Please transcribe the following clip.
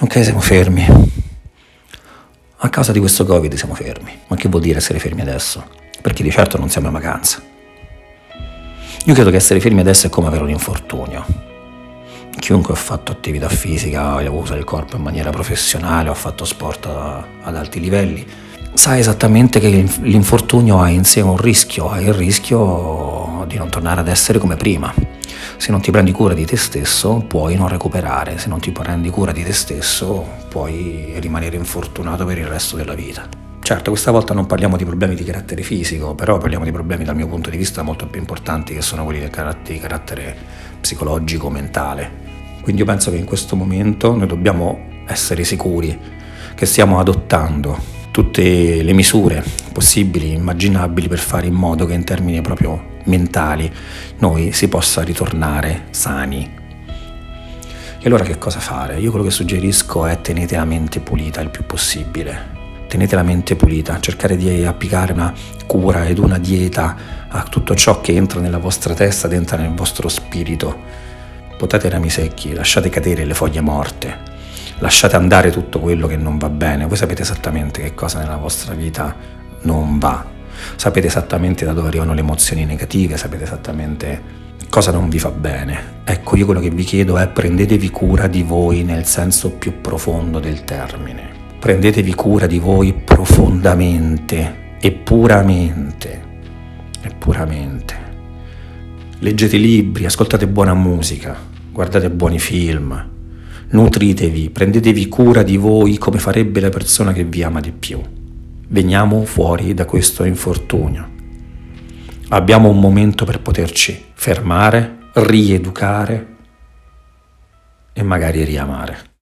Ok, siamo fermi. A causa di questo Covid siamo fermi. Ma che vuol dire essere fermi adesso? Perché di certo non siamo in vacanza. Io credo che essere fermi adesso è come avere un infortunio. Chiunque ha fatto attività fisica, ha usato il corpo in maniera professionale, ha fatto sport ad alti livelli, sa esattamente che l'infortunio ha in sé un rischio, ha il rischio di non tornare ad essere come prima. Se non ti prendi cura di te stesso puoi non recuperare, se non ti prendi cura di te stesso puoi rimanere infortunato per il resto della vita. Certo, questa volta non parliamo di problemi di carattere fisico, però parliamo di problemi dal mio punto di vista molto più importanti che sono quelli di carattere psicologico, mentale. Quindi io penso che in questo momento noi dobbiamo essere sicuri che stiamo adottando tutte le misure possibili, immaginabili per fare in modo che in termini proprio mentali noi si possa ritornare sani. E allora che cosa fare? Io quello che suggerisco è tenete la mente pulita il più possibile. Tenete la mente pulita, cercare di applicare una cura ed una dieta a tutto ciò che entra nella vostra testa, entra nel vostro spirito. Potate rami secchi, lasciate cadere le foglie morte, lasciate andare tutto quello che non va bene. Voi sapete esattamente che cosa nella vostra vita non va. Sapete esattamente da dove arrivano le emozioni negative, sapete esattamente cosa non vi fa bene. Ecco, io quello che vi chiedo è prendetevi cura di voi nel senso più profondo del termine. Prendetevi cura di voi profondamente e puramente. E puramente. Leggete libri, ascoltate buona musica, guardate buoni film, nutritevi, prendetevi cura di voi come farebbe la persona che vi ama di più. Veniamo fuori da questo infortunio. Abbiamo un momento per poterci fermare, rieducare e magari riamare.